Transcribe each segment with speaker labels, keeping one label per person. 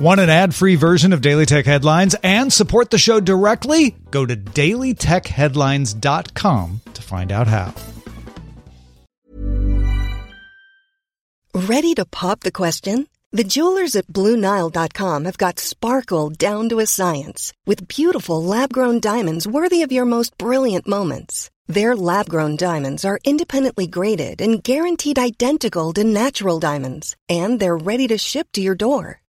Speaker 1: Want an ad free version of Daily Tech Headlines and support the show directly? Go to dailytechheadlines.com to find out how.
Speaker 2: Ready to pop the question? The jewelers at Bluenile.com have got sparkle down to a science with beautiful lab grown diamonds worthy of your most brilliant moments. Their lab grown diamonds are independently graded and guaranteed identical to natural diamonds, and they're ready to ship to your door.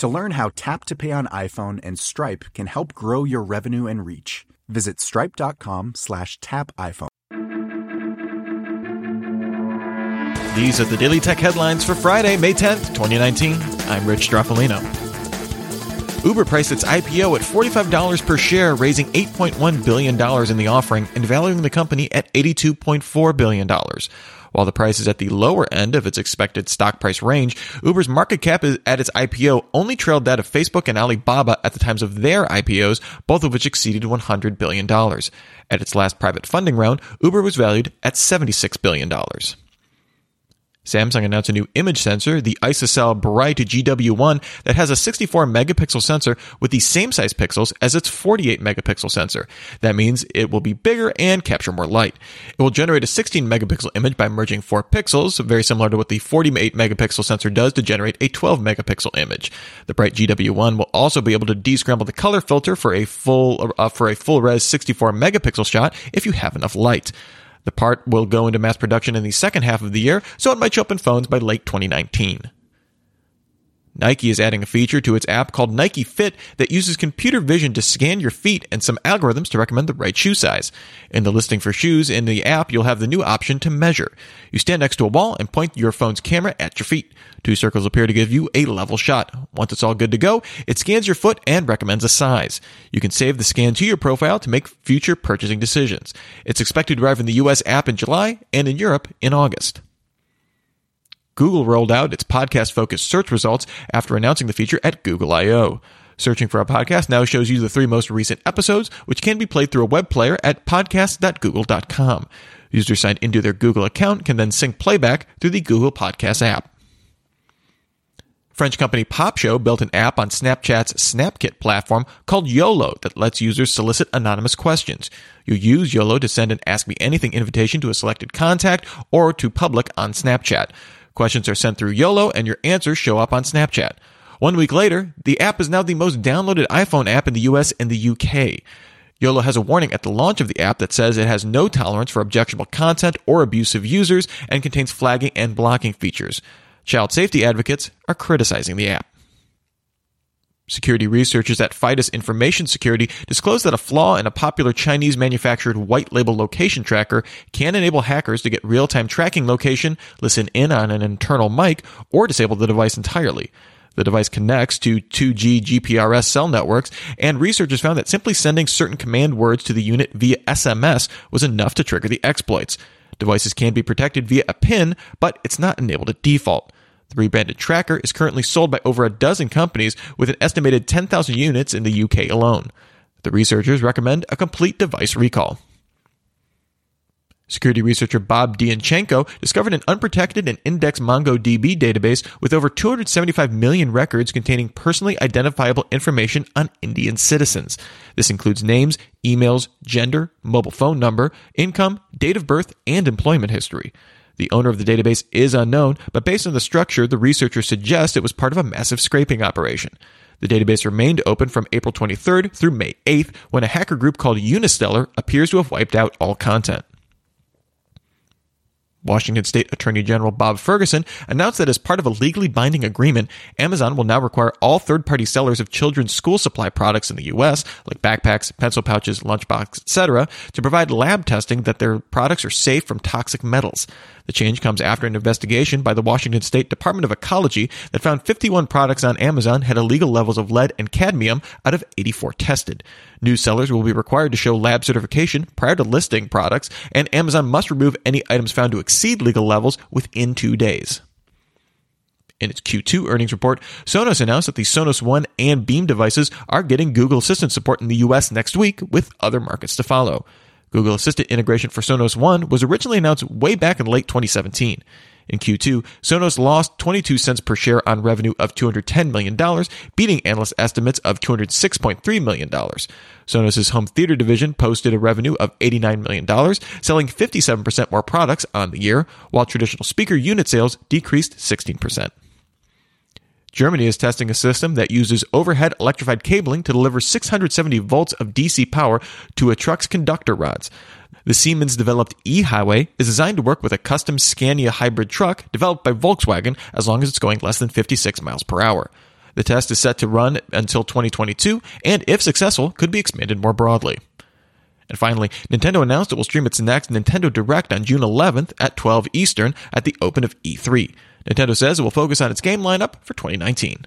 Speaker 3: To learn how Tap to Pay on iPhone and Stripe can help grow your revenue and reach, visit stripe.com slash tap iPhone.
Speaker 4: These are the Daily Tech headlines for Friday, May 10th, 2019. I'm Rich Stroffolino. Uber priced its IPO at $45 per share, raising $8.1 billion in the offering and valuing the company at $82.4 billion. While the price is at the lower end of its expected stock price range, Uber's market cap at its IPO only trailed that of Facebook and Alibaba at the times of their IPOs, both of which exceeded $100 billion. At its last private funding round, Uber was valued at $76 billion. Samsung announced a new image sensor, the ISOCELL Bright GW1, that has a 64 megapixel sensor with the same size pixels as its 48 megapixel sensor. That means it will be bigger and capture more light. It will generate a 16 megapixel image by merging four pixels, very similar to what the 48 megapixel sensor does to generate a 12 megapixel image. The Bright GW1 will also be able to descramble the color filter for a full uh, for a full res 64 megapixel shot if you have enough light. The part will go into mass production in the second half of the year, so it might show up in phones by late 2019. Nike is adding a feature to its app called Nike Fit that uses computer vision to scan your feet and some algorithms to recommend the right shoe size. In the listing for shoes in the app, you'll have the new option to measure. You stand next to a wall and point your phone's camera at your feet. Two circles appear to give you a level shot. Once it's all good to go, it scans your foot and recommends a size. You can save the scan to your profile to make future purchasing decisions. It's expected to arrive in the US app in July and in Europe in August. Google rolled out its podcast focused search results after announcing the feature at Google I.O. Searching for a podcast now shows you the three most recent episodes, which can be played through a web player at podcast.google.com. Users signed into their Google account can then sync playback through the Google Podcast app. French company Popshow built an app on Snapchat's Snapkit platform called YOLO that lets users solicit anonymous questions. You use YOLO to send an Ask Me Anything invitation to a selected contact or to public on Snapchat. Questions are sent through YOLO and your answers show up on Snapchat. One week later, the app is now the most downloaded iPhone app in the US and the UK. YOLO has a warning at the launch of the app that says it has no tolerance for objectionable content or abusive users and contains flagging and blocking features. Child safety advocates are criticizing the app. Security researchers at Fidus Information Security disclosed that a flaw in a popular Chinese manufactured white label location tracker can enable hackers to get real time tracking location, listen in on an internal mic, or disable the device entirely. The device connects to 2G GPRS cell networks, and researchers found that simply sending certain command words to the unit via SMS was enough to trigger the exploits. Devices can be protected via a PIN, but it's not enabled at default. The rebranded tracker is currently sold by over a dozen companies with an estimated 10,000 units in the UK alone. The researchers recommend a complete device recall. Security researcher Bob Diachenko discovered an unprotected and indexed MongoDB database with over 275 million records containing personally identifiable information on Indian citizens. This includes names, emails, gender, mobile phone number, income, date of birth, and employment history. The owner of the database is unknown, but based on the structure, the researchers suggest it was part of a massive scraping operation. The database remained open from April 23rd through May 8th when a hacker group called Unistellar appears to have wiped out all content. Washington State Attorney General Bob Ferguson announced that as part of a legally binding agreement, Amazon will now require all third party sellers of children's school supply products in the U.S., like backpacks, pencil pouches, lunchbox, etc., to provide lab testing that their products are safe from toxic metals. The change comes after an investigation by the Washington State Department of Ecology that found 51 products on Amazon had illegal levels of lead and cadmium out of 84 tested. New sellers will be required to show lab certification prior to listing products, and Amazon must remove any items found to exceed legal levels within two days. In its Q2 earnings report, Sonos announced that the Sonos One and Beam devices are getting Google Assistant support in the US next week, with other markets to follow. Google Assistant integration for Sonos One was originally announced way back in late 2017. In Q2, Sonos lost 22 cents per share on revenue of $210 million, beating analyst estimates of $206.3 million. Sonos' home theater division posted a revenue of $89 million, selling 57% more products on the year, while traditional speaker unit sales decreased 16%. Germany is testing a system that uses overhead electrified cabling to deliver 670 volts of DC power to a truck's conductor rods. The Siemens developed e Highway is designed to work with a custom Scania hybrid truck developed by Volkswagen as long as it's going less than 56 miles per hour. The test is set to run until 2022 and, if successful, could be expanded more broadly. And finally, Nintendo announced it will stream its next Nintendo Direct on June 11th at 12 Eastern at the open of E3. Nintendo says it will focus on its game lineup for 2019.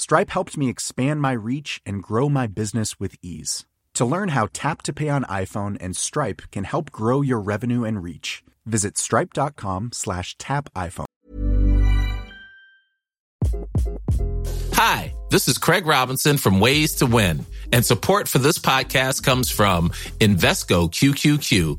Speaker 3: Stripe helped me expand my reach and grow my business with ease. To learn how Tap to Pay on iPhone and Stripe can help grow your revenue and reach, visit stripe.com slash tap iPhone.
Speaker 5: Hi, this is Craig Robinson from Ways to Win, and support for this podcast comes from Invesco QQQ